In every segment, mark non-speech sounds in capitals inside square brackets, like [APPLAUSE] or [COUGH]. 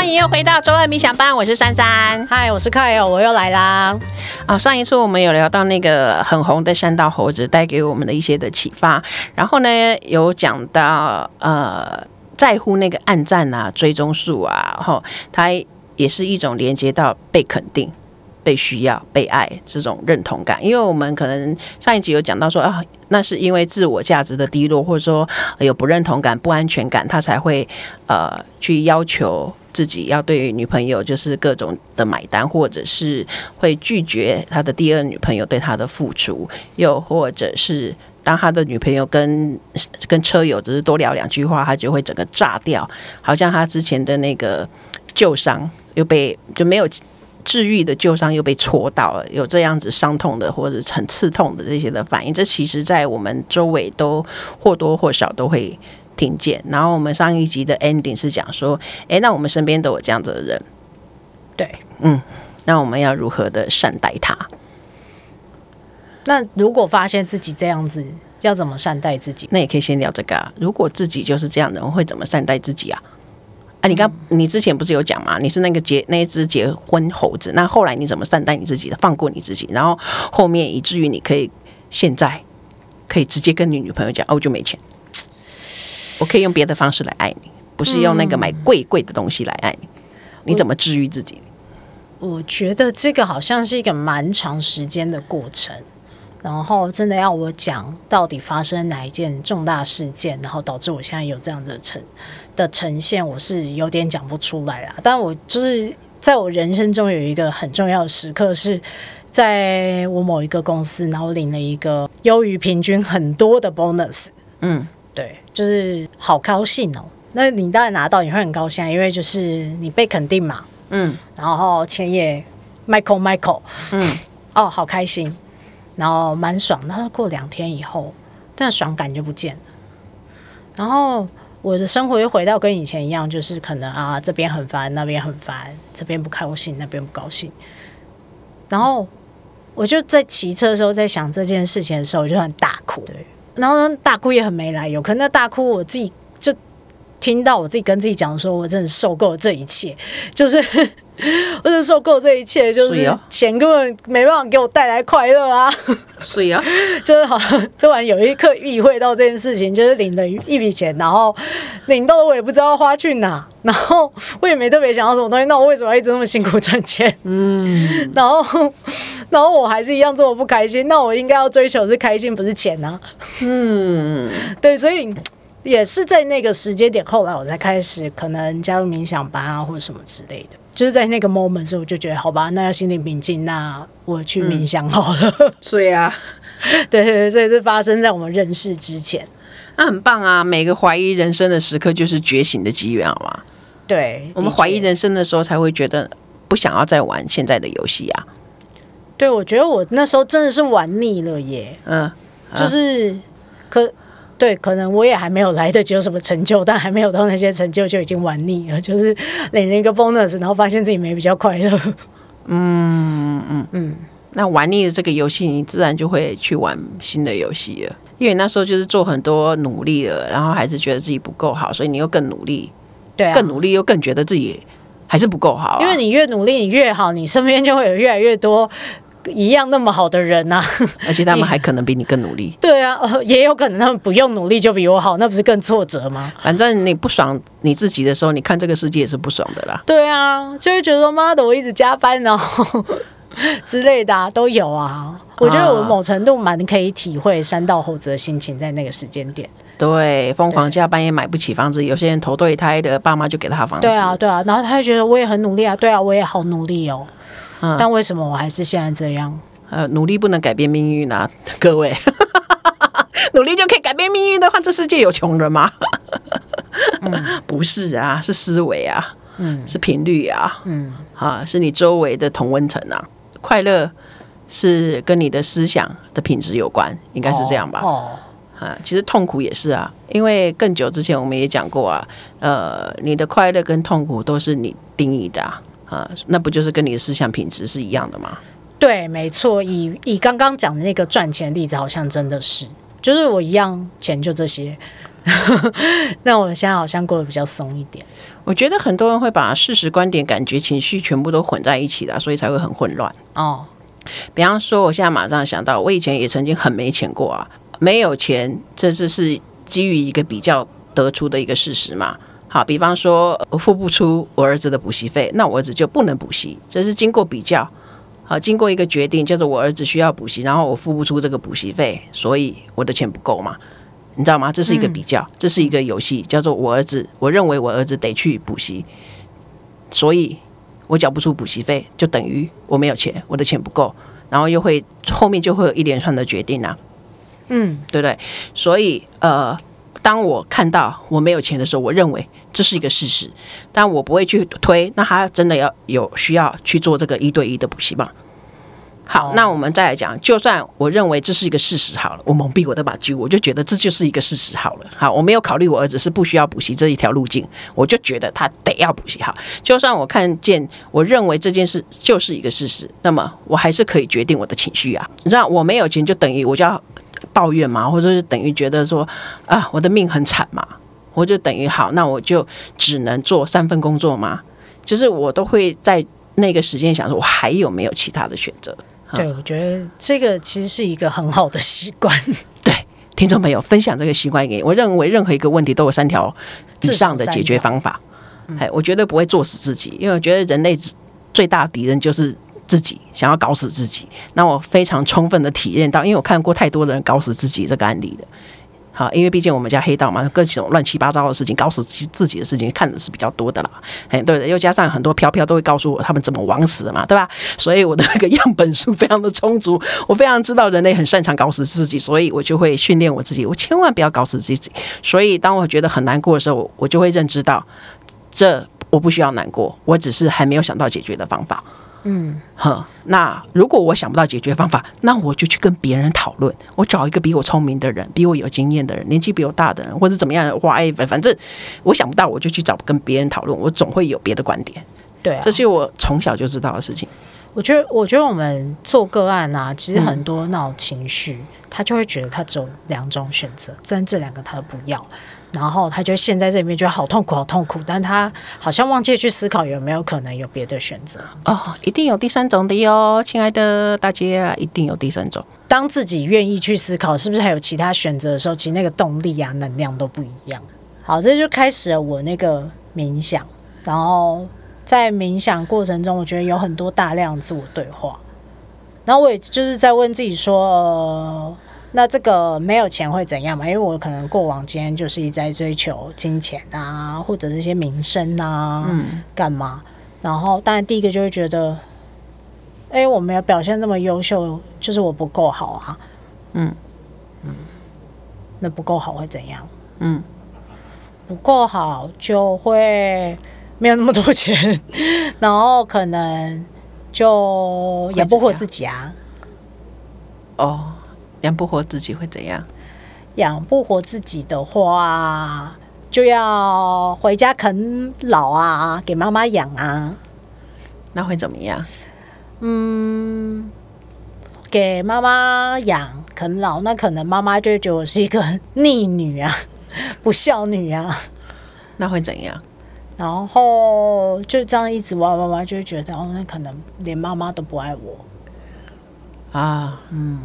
欢迎又回到周二冥想班，我是珊珊，嗨，我是 Kyle，我又来啦。啊，上一次我们有聊到那个很红的山道猴子带给我们的一些的启发，然后呢，有讲到呃，在乎那个暗赞啊、追踪数啊，然后它也是一种连接到被肯定。被需要、被爱这种认同感，因为我们可能上一集有讲到说啊，那是因为自我价值的低落，或者说有不认同感、不安全感，他才会呃去要求自己要对女朋友就是各种的买单，或者是会拒绝他的第二女朋友对他的付出，又或者是当他的女朋友跟跟车友只是多聊两句话，他就会整个炸掉，好像他之前的那个旧伤又被就没有。治愈的旧伤又被戳到了，有这样子伤痛的或者很刺痛的这些的反应，这其实在我们周围都或多或少都会听见。然后我们上一集的 ending 是讲说，诶，那我们身边都有这样子的人，对，嗯，那我们要如何的善待他？那如果发现自己这样子，要怎么善待自己？那也可以先聊这个啊。如果自己就是这样的人，会怎么善待自己啊？啊，你刚你之前不是有讲吗？你是那个结那一只结婚猴子，那后来你怎么善待你自己的？放过你自己，然后后面以至于你可以现在可以直接跟你女朋友讲，哦，我就没钱，我可以用别的方式来爱你，不是用那个买贵贵的东西来爱你。你怎么治愈自己？我，我觉得这个好像是一个蛮长时间的过程。然后真的要我讲到底发生哪一件重大事件，然后导致我现在有这样的呈的呈现，我是有点讲不出来啦。但我就是在我人生中有一个很重要的时刻，是在我某一个公司，然后领了一个优于平均很多的 bonus。嗯，对，就是好高兴哦。那你当然拿到，你会很高兴，因为就是你被肯定嘛。嗯，然后钱也 Michael Michael，嗯，[LAUGHS] 哦，好开心。然后蛮爽，然后过两天以后，那爽感就不见了。然后我的生活又回到跟以前一样，就是可能啊这边很烦，那边很烦，这边不开心，那边不高兴。然后我就在骑车的时候，在想这件事情的时候，我就很大哭。对，然后呢，大哭也很没来由，可能那大哭我自己就听到我自己跟自己讲说，我真的受够了这一切，就是。[LAUGHS] 我真受够这一切，就是钱根本没办法给我带来快乐啊！所以啊，[LAUGHS] 就是好像这晚有一刻意会到这件事情，就是领了一笔钱，然后领到了我也不知道花去哪，然后我也没特别想要什么东西，那我为什么要一直那么辛苦赚钱？嗯，[LAUGHS] 然后然后我还是一样这么不开心，那我应该要追求的是开心，不是钱啊？嗯，对，所以也是在那个时间点，后来我才开始可能加入冥想班啊，或者什么之类的。就是在那个 moment 时候，我就觉得好吧，那要心灵平静，那我去冥想好了。嗯、[LAUGHS] 所以啊，对对对，所以是发生在我们认识之前，那很棒啊！每个怀疑人生的时刻就是觉醒的机缘，好吗？对，我们怀疑人生的时候，才会觉得不想要再玩现在的游戏啊。对，我觉得我那时候真的是玩腻了耶。嗯，啊、就是可。对，可能我也还没有来得及有什么成就，但还没有到那些成就就已经玩腻了。就是领了一个 bonus，然后发现自己没比较快乐。嗯嗯嗯，那玩腻了这个游戏，你自然就会去玩新的游戏了。因为那时候就是做很多努力了，然后还是觉得自己不够好，所以你又更努力。对啊，更努力又更觉得自己还是不够好啊。因为你越努力，你越好，你身边就会有越来越多。一样那么好的人呐、啊，[LAUGHS] 而且他们还可能比你更努力。对啊，也有可能他们不用努力就比我好，那不是更挫折吗？反正你不爽你自己的时候，你看这个世界也是不爽的啦。对啊，就会觉得妈的，我一直加班，然后 [LAUGHS] 之类的、啊、都有啊。我觉得我某程度蛮可以体会山道猴子的心情，在那个时间点。对，疯狂加班也买不起房子，有些人投对胎的爸妈就给他房子。对啊，对啊，然后他就觉得我也很努力啊，对啊，我也好努力哦。但为什么我还是现在这样？呃，努力不能改变命运啊，[LAUGHS] 各位，[LAUGHS] 努力就可以改变命运的话，这世界有穷人吗？嗯，[LAUGHS] 不是啊，是思维啊，嗯，是频率啊，嗯，啊，是你周围的同温层啊。快乐是跟你的思想的品质有关，应该是这样吧？哦，啊，其实痛苦也是啊，因为更久之前我们也讲过啊，呃，你的快乐跟痛苦都是你定义的啊。啊，那不就是跟你的思想品质是一样的吗？对，没错。以以刚刚讲的那个赚钱例子，好像真的是，就是我一样钱就这些，[LAUGHS] 那我现在好像过得比较松一点。我觉得很多人会把事实、观点、感觉、情绪全部都混在一起了，所以才会很混乱。哦，比方说，我现在马上想到，我以前也曾经很没钱过啊，没有钱，这是是基于一个比较得出的一个事实嘛。好，比方说，我付不出我儿子的补习费，那我儿子就不能补习，这是经过比较，好，经过一个决定，就是我儿子需要补习，然后我付不出这个补习费，所以我的钱不够嘛。你知道吗？这是一个比较，这是一个游戏，叫做我儿子，我认为我儿子得去补习，所以我缴不出补习费，就等于我没有钱，我的钱不够，然后又会后面就会有一连串的决定啊，嗯，对不对？所以呃，当我看到我没有钱的时候，我认为这是一个事实，但我不会去推，那他真的要有需要去做这个一对一的补习吗？好，那我们再来讲，就算我认为这是一个事实好了，我蒙蔽我的把揪，我就觉得这就是一个事实好了。好，我没有考虑我儿子是不需要补习这一条路径，我就觉得他得要补习。好，就算我看见，我认为这件事就是一个事实，那么我还是可以决定我的情绪啊。你知道，我没有钱就等于我就要抱怨嘛，或者是等于觉得说啊，我的命很惨嘛，我就等于好，那我就只能做三份工作嘛。就是我都会在那个时间想说，我还有没有其他的选择？对，我觉得这个其实是一个很好的习惯。[LAUGHS] 对，听众朋友分享这个习惯给你。我认为任何一个问题都有三条以上的解决方法。哎，我绝对不会作死自己，因为我觉得人类最大的敌人就是自己，想要搞死自己。那我非常充分的体验到，因为我看过太多人搞死自己这个案例了。好，因为毕竟我们家黑道嘛，各种乱七八糟的事情，搞死自己的事情看的是比较多的啦。哎，对的，又加上很多飘飘都会告诉我他们怎么枉死的嘛，对吧？[LAUGHS] 所以我的那个样本数非常的充足，我非常知道人类很擅长搞死自己，所以我就会训练我自己，我千万不要搞死自己。所以当我觉得很难过的时候，我就会认知到，这我不需要难过，我只是还没有想到解决的方法。嗯，呵，那如果我想不到解决方法，那我就去跟别人讨论。我找一个比我聪明的人，比我有经验的人，年纪比我大的人，或者怎么样的话，哎，反正我想不到，我就去找跟别人讨论。我总会有别的观点。对啊，这是我从小就知道的事情。我觉得，我觉得我们做个案啊，其实很多那种情绪，嗯，他就会觉得他只有两种选择，但这两个他都不要。然后他就陷在这里面，觉得好痛苦，好痛苦。但他好像忘记去思考有没有可能有别的选择哦，一定有第三种的哟，亲爱的大家，一定有第三种。当自己愿意去思考，是不是还有其他选择的时候，其实那个动力啊、能量都不一样。好，这就开始了我那个冥想。然后在冥想过程中，我觉得有很多大量自我对话。然后我也就是在问自己说。呃那这个没有钱会怎样嘛？因为我可能过往今天就是一直在追求金钱啊，或者这些名声啊，嗯，干嘛？然后当然第一个就会觉得，哎，我没有表现这么优秀，就是我不够好啊。嗯嗯，那不够好会怎样？嗯，不够好就会没有那么多钱，[LAUGHS] 然后可能就养不活自己啊。哦。养不活自己会怎样？养不活自己的话，就要回家啃老啊，给妈妈养啊。那会怎么样？嗯，给妈妈养啃老，那可能妈妈就会觉得我是一个逆女啊，[LAUGHS] 不孝女啊。那会怎样？然后就这样一直玩，妈妈就会觉得哦，那可能连妈妈都不爱我啊。嗯。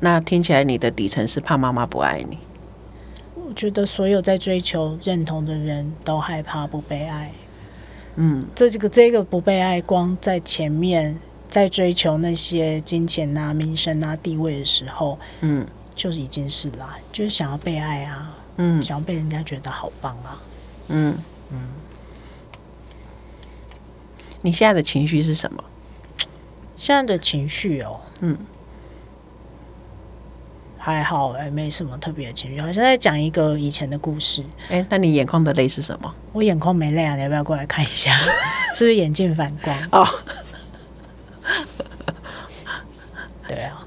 那听起来你的底层是怕妈妈不爱你。我觉得所有在追求认同的人都害怕不被爱。嗯，这这个这个不被爱，光在前面在追求那些金钱啊、名声啊、地位的时候，嗯，就已经是啦，就是想要被爱啊，嗯，想要被人家觉得好棒啊，嗯嗯。你现在的情绪是什么？现在的情绪哦，嗯。还好哎，没什么特别的情绪。好像在讲一个以前的故事。哎，那你眼眶的泪是什么？我眼眶没泪啊，你要不要过来看一下？[LAUGHS] 是不是眼镜反光？哦，对啊，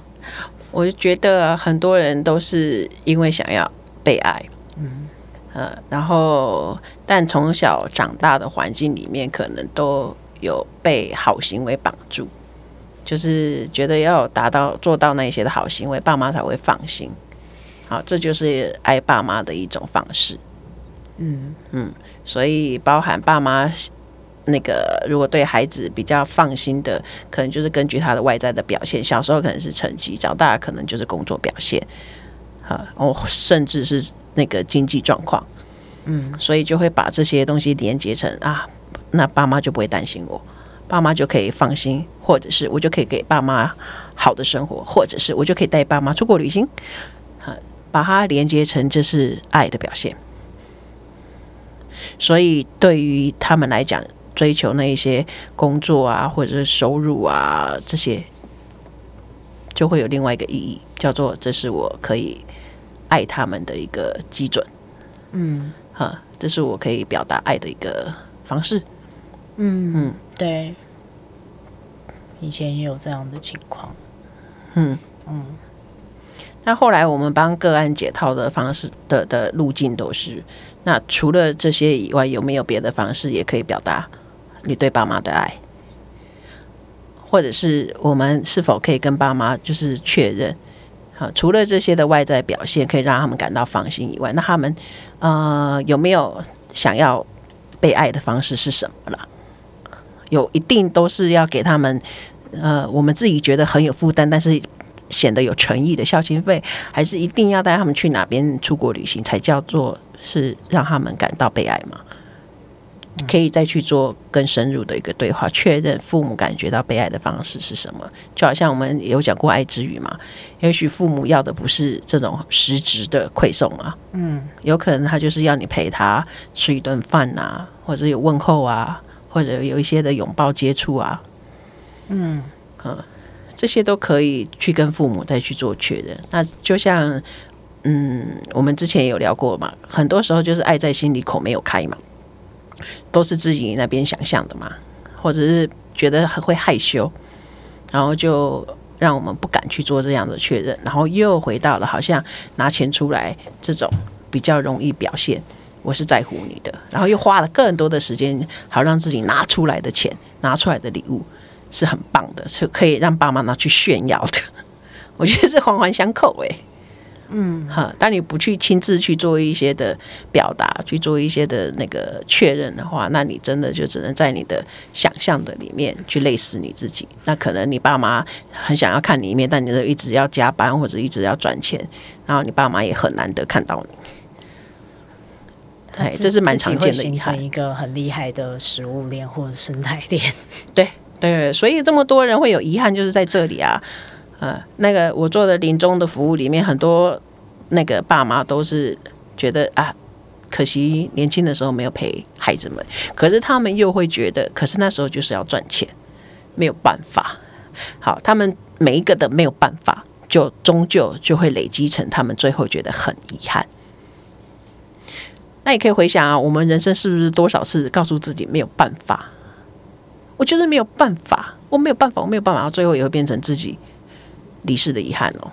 我就觉得很多人都是因为想要被爱，嗯，呃，然后但从小长大的环境里面，可能都有被好行为绑住。就是觉得要达到做到那些的好行为，爸妈才会放心。好，这就是爱爸妈的一种方式。嗯嗯，所以包含爸妈那个，如果对孩子比较放心的，可能就是根据他的外在的表现，小时候可能是成绩，长大可能就是工作表现，啊，哦，甚至是那个经济状况。嗯，所以就会把这些东西连接成啊，那爸妈就不会担心我，爸妈就可以放心，或者是我就可以给爸妈好的生活，或者是我就可以带爸妈出国旅行，啊，把它连接成这是爱的表现。所以，对于他们来讲，追求那一些工作啊，或者是收入啊，这些就会有另外一个意义，叫做这是我可以爱他们的一个基准。嗯，哈，这是我可以表达爱的一个方式。嗯嗯，对，以前也有这样的情况。嗯嗯，那后来我们帮个案解套的方式的的路径都是。那除了这些以外，有没有别的方式也可以表达你对爸妈的爱？或者是我们是否可以跟爸妈就是确认？好，除了这些的外在表现可以让他们感到放心以外，那他们呃有没有想要被爱的方式是什么了？有一定都是要给他们呃我们自己觉得很有负担，但是显得有诚意的孝心费，还是一定要带他们去哪边出国旅行才叫做？是让他们感到被爱吗？可以再去做更深入的一个对话，确认父母感觉到被爱的方式是什么。就好像我们有讲过爱之语嘛，也许父母要的不是这种实质的馈送啊，嗯，有可能他就是要你陪他吃一顿饭啊，或者有问候啊，或者有一些的拥抱接触啊，嗯嗯，这些都可以去跟父母再去做确认。那就像。嗯，我们之前有聊过嘛，很多时候就是爱在心里口没有开嘛，都是自己那边想象的嘛，或者是觉得很会害羞，然后就让我们不敢去做这样的确认，然后又回到了好像拿钱出来这种比较容易表现我是在乎你的，然后又花了更多的时间，好让自己拿出来的钱拿出来的礼物是很棒的，是可以让爸妈拿去炫耀的，[LAUGHS] 我觉得是环环相扣哎、欸。嗯，哈，当你不去亲自去做一些的表达，去做一些的那个确认的话，那你真的就只能在你的想象的里面去累死你自己。那可能你爸妈很想要看你一面，但你就一直要加班或者一直要赚钱，然后你爸妈也很难得看到你。哎，这是蛮常见的，形成一个很厉害的食物链或者生态链。对对，所以这么多人会有遗憾，就是在这里啊。呃，那个我做的临终的服务里面，很多那个爸妈都是觉得啊，可惜年轻的时候没有陪孩子们，可是他们又会觉得，可是那时候就是要赚钱，没有办法。好，他们每一个的没有办法，就终究就会累积成他们最后觉得很遗憾。那也可以回想啊，我们人生是不是多少次告诉自己没有办法？我就是没有办法，我没有办法，我没有办法，然后最后也会变成自己。离世的遗憾哦，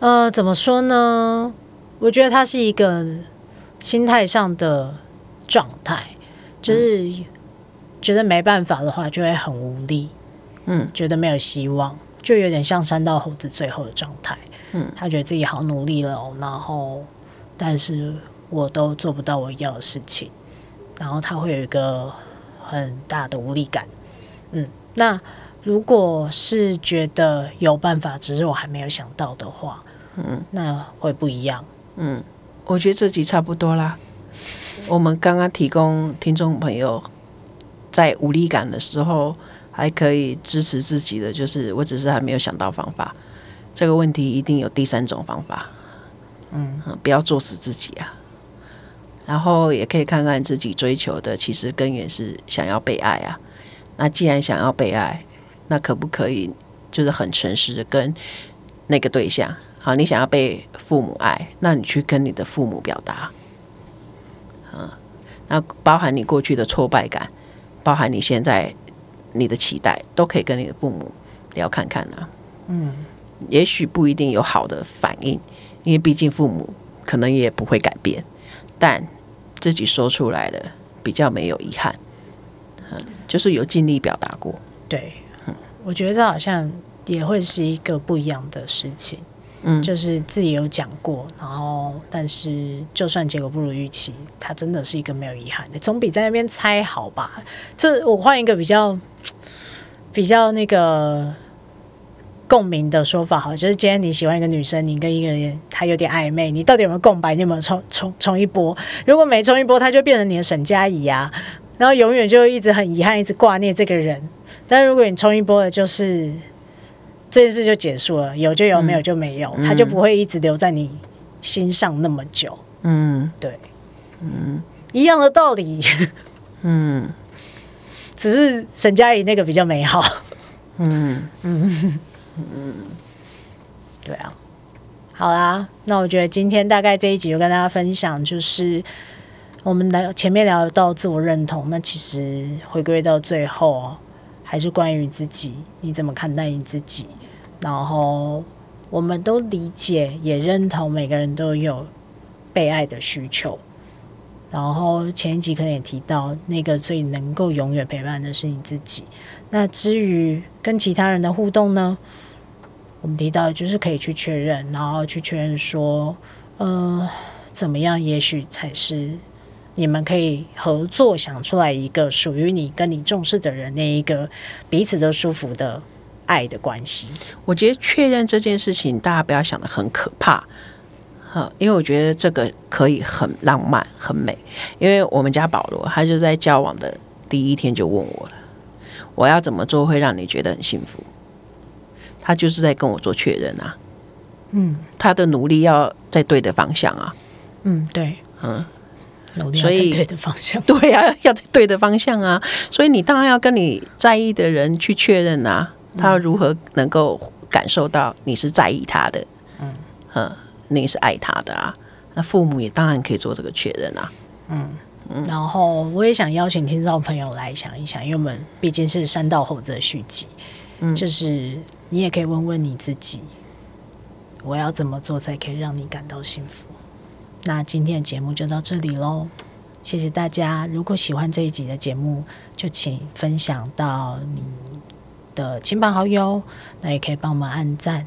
呃，怎么说呢？我觉得他是一个心态上的状态，就是觉得没办法的话，就会很无力，嗯，觉得没有希望，就有点像山道猴子最后的状态。嗯，他觉得自己好努力了哦，然后但是我都做不到我要的事情，然后他会有一个很大的无力感。嗯，那。如果是觉得有办法，只是我还没有想到的话，嗯，那会不一样。嗯，我觉得这集差不多啦。[LAUGHS] 我们刚刚提供听众朋友在无力感的时候，还可以支持自己的，就是我只是还没有想到方法。这个问题一定有第三种方法。嗯，不要作死自己啊。然后也可以看看自己追求的，其实根源是想要被爱啊。那既然想要被爱，那可不可以，就是很诚实的跟那个对象，好，你想要被父母爱，那你去跟你的父母表达，嗯，那包含你过去的挫败感，包含你现在你的期待，都可以跟你的父母聊看看啊。嗯，也许不一定有好的反应，因为毕竟父母可能也不会改变，但自己说出来的比较没有遗憾，嗯，就是有尽力表达过，对。我觉得这好像也会是一个不一样的事情。嗯，就是自己有讲过，然后但是就算结果不如预期，它真的是一个没有遗憾的，总比在那边猜好吧？这我换一个比较比较那个共鸣的说法，好，就是今天你喜欢一个女生，你跟一个人他有点暧昧，你到底有没有共白？你有没有冲冲冲一波？如果没冲一波，他就变成你的沈佳宜啊，然后永远就一直很遗憾，一直挂念这个人。但如果你冲一波的，就是。这件事就结束了，有就有，没有就没有，他、嗯、就不会一直留在你心上那么久。嗯，对，嗯，一样的道理。嗯，只是沈佳宜那个比较美好。嗯嗯嗯，对啊。好啦，那我觉得今天大概这一集就跟大家分享，就是我们聊前面聊到自我认同，那其实回归到最后还是关于自己，你怎么看待你自己？然后我们都理解，也认同每个人都有被爱的需求。然后前一集可能也提到，那个最能够永远陪伴的是你自己。那至于跟其他人的互动呢？我们提到就是可以去确认，然后去确认说，呃，怎么样，也许才是你们可以合作想出来一个属于你跟你重视的人那一个彼此都舒服的。爱的关系，我觉得确认这件事情，大家不要想的很可怕，哈，因为我觉得这个可以很浪漫、很美。因为我们家保罗，他就在交往的第一天就问我了，我要怎么做会让你觉得很幸福？他就是在跟我做确认啊，嗯，他的努力要在对的方向啊，嗯，对，嗯，努力所以对的方向，[LAUGHS] 对啊，要在对的方向啊，所以你当然要跟你在意的人去确认啊。他如何能够感受到你是在意他的？嗯，嗯，你是爱他的啊。那父母也当然可以做这个确认啊。嗯嗯。然后我也想邀请听众朋友来想一想，因为我们毕竟是山道猴子的续集，嗯，就是你也可以问问你自己，我要怎么做才可以让你感到幸福？那今天的节目就到这里喽，谢谢大家。如果喜欢这一集的节目，就请分享到你的亲朋好友，那也可以帮我们按赞，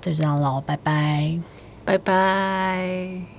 就这样喽，拜拜，拜拜。